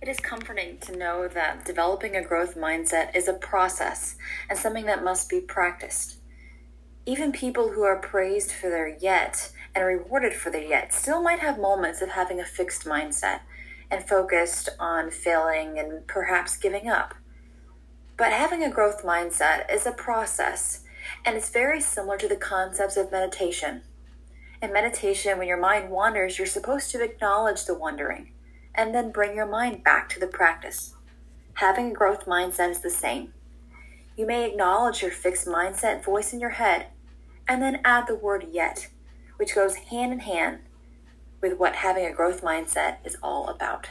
It is comforting to know that developing a growth mindset is a process and something that must be practiced. Even people who are praised for their yet and rewarded for their yet still might have moments of having a fixed mindset and focused on failing and perhaps giving up. But having a growth mindset is a process, and it's very similar to the concepts of meditation. In meditation, when your mind wanders, you're supposed to acknowledge the wandering and then bring your mind back to the practice. Having a growth mindset is the same. You may acknowledge your fixed mindset voice in your head and then add the word yet, which goes hand in hand with what having a growth mindset is all about.